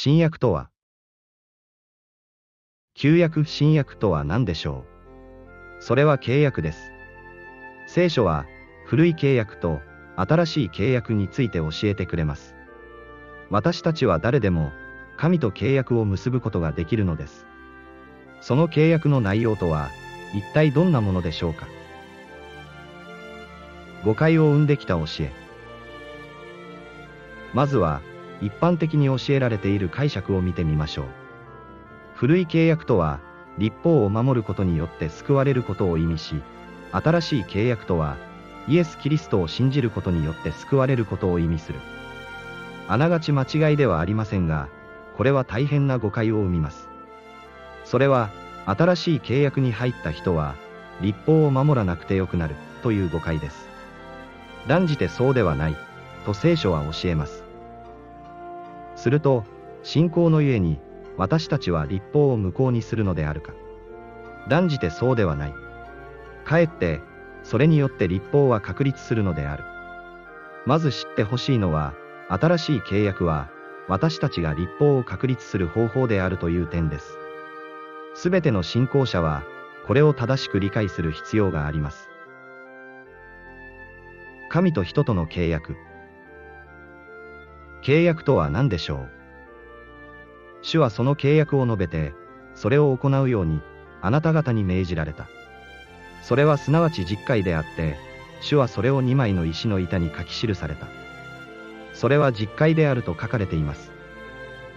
新約とは？旧約新約とは何でしょう？それは契約です。聖書は古い契約と新しい契約について教えてくれます。私たちは誰でも神と契約を結ぶことができるのです。その契約の内容とは一体どんなものでしょうか？誤解を生んできた教え。まずは一般的に教えられている解釈を見てみましょう。古い契約とは立法を守ることによって救われることを意味し、新しい契約とはイエス・キリストを信じることによって救われることを意味する。あながち間違いではありませんが、これは大変な誤解を生みます。それは、新しい契約に入った人は、立法を守らなくてよくなる、という誤解です。断じてそうではない、と聖書は教えます。すると、信仰のゆえに、私たちは立法を無効にするのであるか。断じてそうではない。かえって、それによって立法は確立するのである。まず知ってほしいのは、新しい契約は、私たちが立法を確立する方法であるという点です。すべての信仰者は、これを正しく理解する必要があります。神と人との契約。契約とは何でしょう？主はその契約を述べて、それを行うように、あなた方に命じられた。それはすなわち実会であって、主はそれを2枚の石の板に書き記された。それは実会であると書かれています。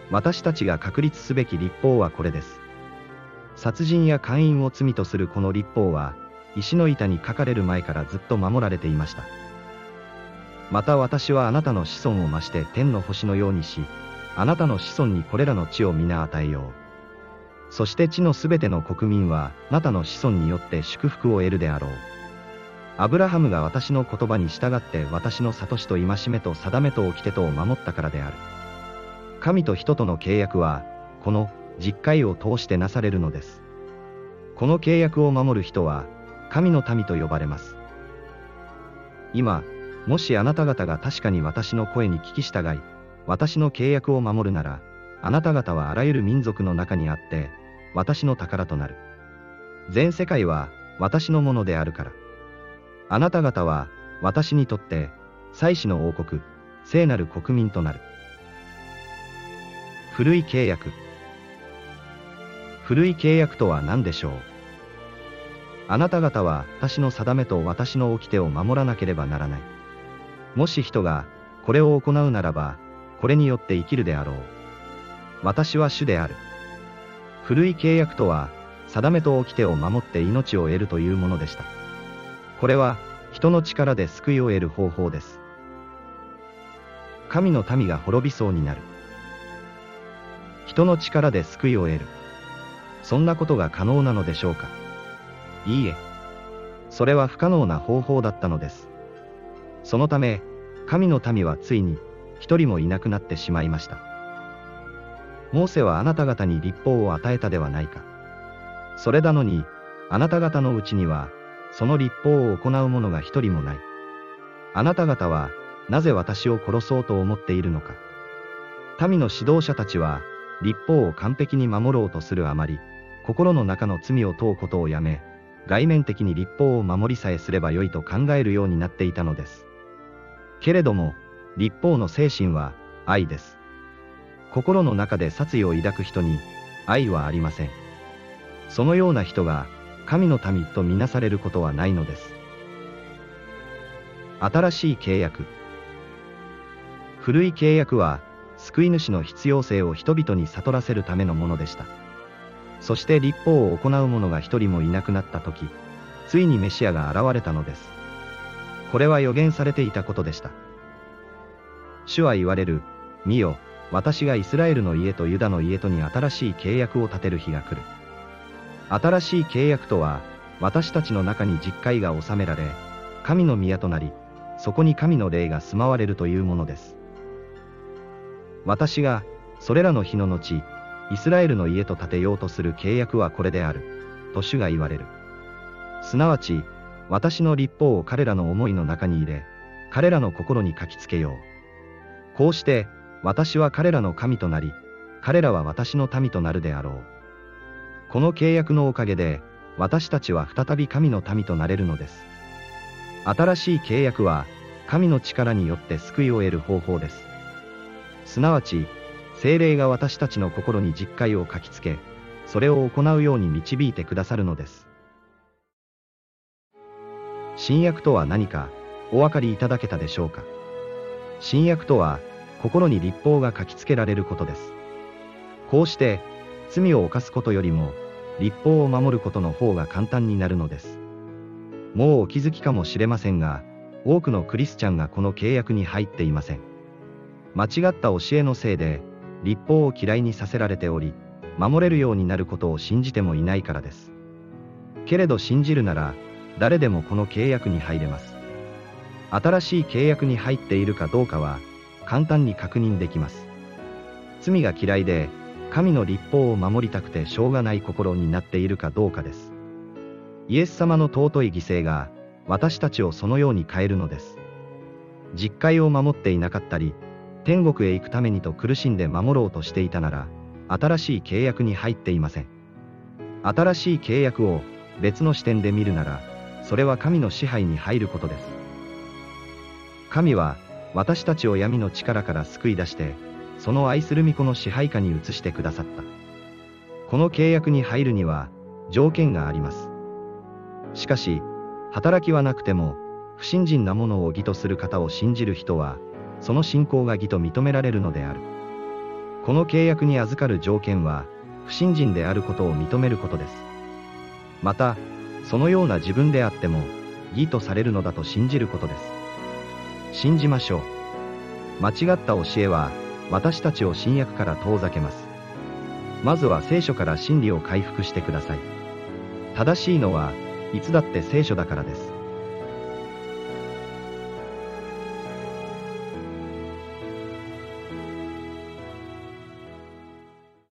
私たちが確立すべき立法はこれです。殺人や姦淫を罪とするこの立法は、石の板に書かれる前からずっと守られていました。また私はあなたの子孫を増して天の星のようにし、あなたの子孫にこれらの地を皆与えよう。そして地のすべての国民は、あなたの子孫によって祝福を得るであろう。アブラハムが私の言葉に従って私の悟しと戒めと定めと掟とを守ったからである。神と人との契約は、この実会を通してなされるのです。この契約を守る人は、神の民と呼ばれます。今、もしあなた方が確かに私の声に聞き従い、私の契約を守るなら、あなた方はあらゆる民族の中にあって、私の宝となる。全世界は私のものであるから。あなた方は、私にとって、祭司の王国、聖なる国民となる。古い契約。古い契約とは何でしょう？あなた方は私の定めと私の掟を守らなければならない。もし人が、これを行うならば、これによって生きるであろう。私は主である。古い契約とは、定めと掟を守って命を得るというものでした。これは、人の力で救いを得る方法です。神の民が滅びそうになる。人の力で救いを得る。そんなことが可能なのでしょうかいいえ。それは不可能な方法だったのです。そのため、神の民はついに、一人もいなくなってしまいました。モーセはあなた方に立法を与えたではないか。それなのに、あなた方のうちには、その立法を行う者が一人もない。あなた方は、なぜ私を殺そうと思っているのか。民の指導者たちは、立法を完璧に守ろうとするあまり、心の中の罪を問うことをやめ、外面的に立法を守りさえすればよいと考えるようになっていたのです。けれども、立法の精神は、愛です。心の中で殺意を抱く人に、愛はありません。そのような人が、神の民とみなされることはないのです。新しい契約。古い契約は、救い主の必要性を人々に悟らせるためのものでした。そして立法を行う者が一人もいなくなった時、ついにメシアが現れたのです。これは予言されていたことでした。主は言われる、見よ、私がイスラエルの家とユダの家とに新しい契約を立てる日が来る。新しい契約とは、私たちの中に実会が収められ、神の宮となり、そこに神の霊が住まわれるというものです。私が、それらの日の後、イスラエルの家と建てようとする契約はこれである、と主が言われる。すなわち、私の立法を彼らの思いの中に入れ、彼らの心に書きつけよう。こうして、私は彼らの神となり、彼らは私の民となるであろう。この契約のおかげで、私たちは再び神の民となれるのです。新しい契約は、神の力によって救いを得る方法です。すなわち、精霊が私たちの心に実戒を書きつけ、それを行うように導いてくださるのです。新約とは何か、お分かりいただけたでしょうか？新約とは、心に立法が書きつけられることです。こうして、罪を犯すことよりも、立法を守ることの方が簡単になるのです。もうお気づきかもしれませんが、多くのクリスチャンがこの契約に入っていません。間違った教えのせいで、立法を嫌いにさせられており、守れるようになることを信じてもいないからです。けれど信じるなら、誰でもこの契約に入れます。新しい契約に入っているかどうかは、簡単に確認できます。罪が嫌いで、神の立法を守りたくてしょうがない心になっているかどうかです。イエス様の尊い犠牲が、私たちをそのように変えるのです。実戒を守っていなかったり、天国へ行くためにと苦しんで守ろうとしていたなら、新しい契約に入っていません。新しい契約を別の視点で見るなら、それは神の支配に入ることです。神は、私たちを闇の力から救い出して、その愛する御子の支配下に移してくださった。この契約に入るには、条件があります。しかし、働きはなくても、不信心なものを義とする方を信じる人は、その信仰が義と認められるのである。この契約に預かる条件は、不信心であることを認めることです。また、そのような自分であっても、義とされるのだと信じることです。信じましょう。間違った教えは、私たちを新約から遠ざけます。まずは聖書から真理を回復してください。正しいのは、いつだって聖書だからです。